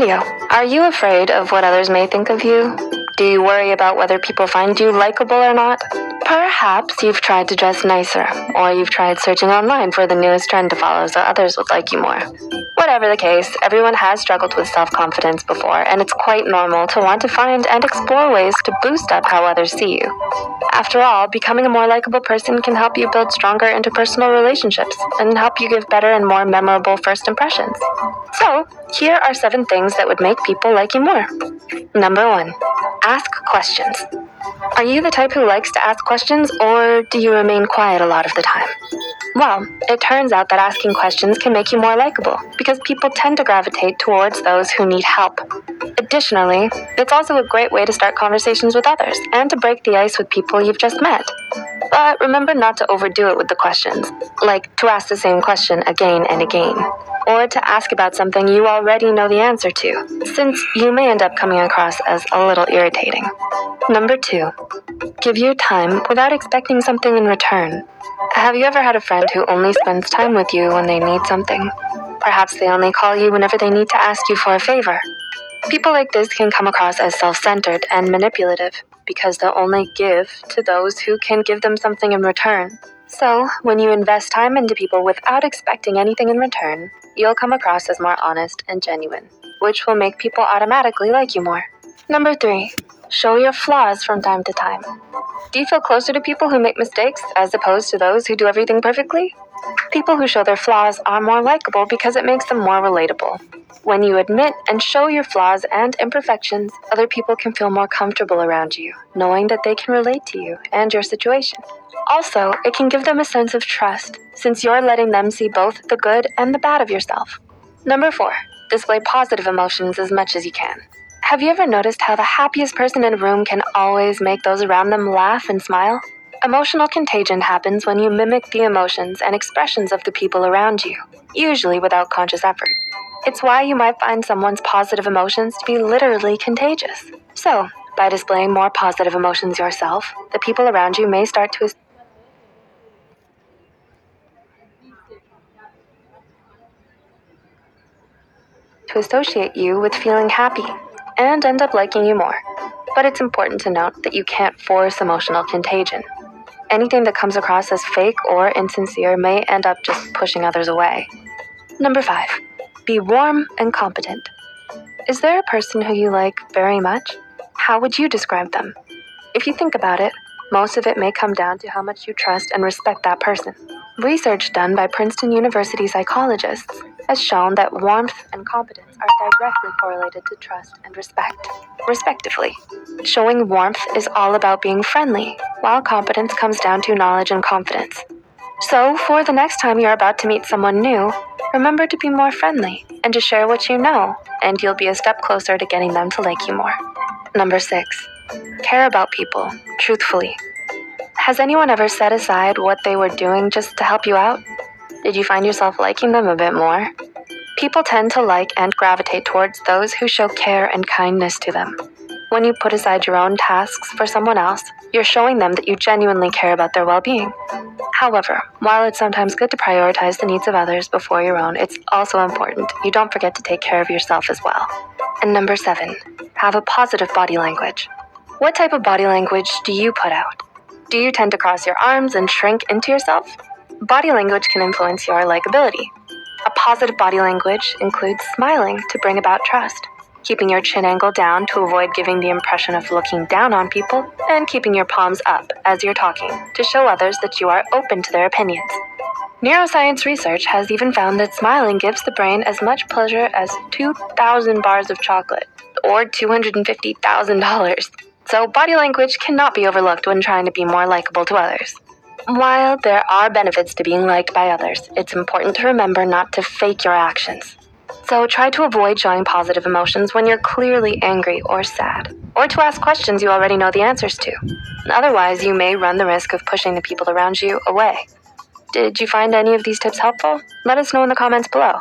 Video. Are you afraid of what others may think of you? Do you worry about whether people find you likable or not? Perhaps you've tried to dress nicer, or you've tried searching online for the newest trend to follow so others would like you more. Whatever the case, everyone has struggled with self confidence before, and it's quite normal to want to find and explore ways to boost up how others see you. After all, becoming a more likable person can help you build stronger interpersonal relationships and help you give better and more memorable first impressions. So, here are seven things that would make people like you more. Number one, ask questions. Are you the type who likes to ask questions, or do you remain quiet a lot of the time? Well, it turns out that asking questions can make you more likable because people tend to gravitate towards those who need help. Additionally, it's also a great way to start conversations with others and to break the ice with people you've just met. But remember not to overdo it with the questions, like to ask the same question again and again, or to ask about something you already know the answer to, since you may end up coming across as a little irritating. Number two, give your time without expecting something in return. Have you ever had a friend who only spends time with you when they need something? Perhaps they only call you whenever they need to ask you for a favor. People like this can come across as self centered and manipulative because they'll only give to those who can give them something in return. So, when you invest time into people without expecting anything in return, you'll come across as more honest and genuine, which will make people automatically like you more. Number three, show your flaws from time to time. Do you feel closer to people who make mistakes as opposed to those who do everything perfectly? People who show their flaws are more likable because it makes them more relatable. When you admit and show your flaws and imperfections, other people can feel more comfortable around you, knowing that they can relate to you and your situation. Also, it can give them a sense of trust, since you're letting them see both the good and the bad of yourself. Number four, display positive emotions as much as you can. Have you ever noticed how the happiest person in a room can always make those around them laugh and smile? Emotional contagion happens when you mimic the emotions and expressions of the people around you, usually without conscious effort. It's why you might find someone's positive emotions to be literally contagious. So, by displaying more positive emotions yourself, the people around you may start to to associate you with feeling happy and end up liking you more. But it's important to note that you can't force emotional contagion. Anything that comes across as fake or insincere may end up just pushing others away. Number five, be warm and competent. Is there a person who you like very much? How would you describe them? If you think about it, most of it may come down to how much you trust and respect that person. Research done by Princeton University psychologists has shown that warmth and competence are directly correlated to trust and respect, respectively. Showing warmth is all about being friendly, while competence comes down to knowledge and confidence. So, for the next time you're about to meet someone new, remember to be more friendly and to share what you know, and you'll be a step closer to getting them to like you more. Number six, care about people, truthfully. Has anyone ever set aside what they were doing just to help you out? Did you find yourself liking them a bit more? People tend to like and gravitate towards those who show care and kindness to them. When you put aside your own tasks for someone else, you're showing them that you genuinely care about their well being. However, while it's sometimes good to prioritize the needs of others before your own, it's also important you don't forget to take care of yourself as well. And number seven, have a positive body language. What type of body language do you put out? Do you tend to cross your arms and shrink into yourself? Body language can influence your likability. A positive body language includes smiling to bring about trust, keeping your chin angle down to avoid giving the impression of looking down on people, and keeping your palms up as you're talking to show others that you are open to their opinions. Neuroscience research has even found that smiling gives the brain as much pleasure as 2,000 bars of chocolate, or $250,000. So, body language cannot be overlooked when trying to be more likable to others. While there are benefits to being liked by others, it's important to remember not to fake your actions. So try to avoid showing positive emotions when you're clearly angry or sad, or to ask questions you already know the answers to. Otherwise, you may run the risk of pushing the people around you away. Did you find any of these tips helpful? Let us know in the comments below.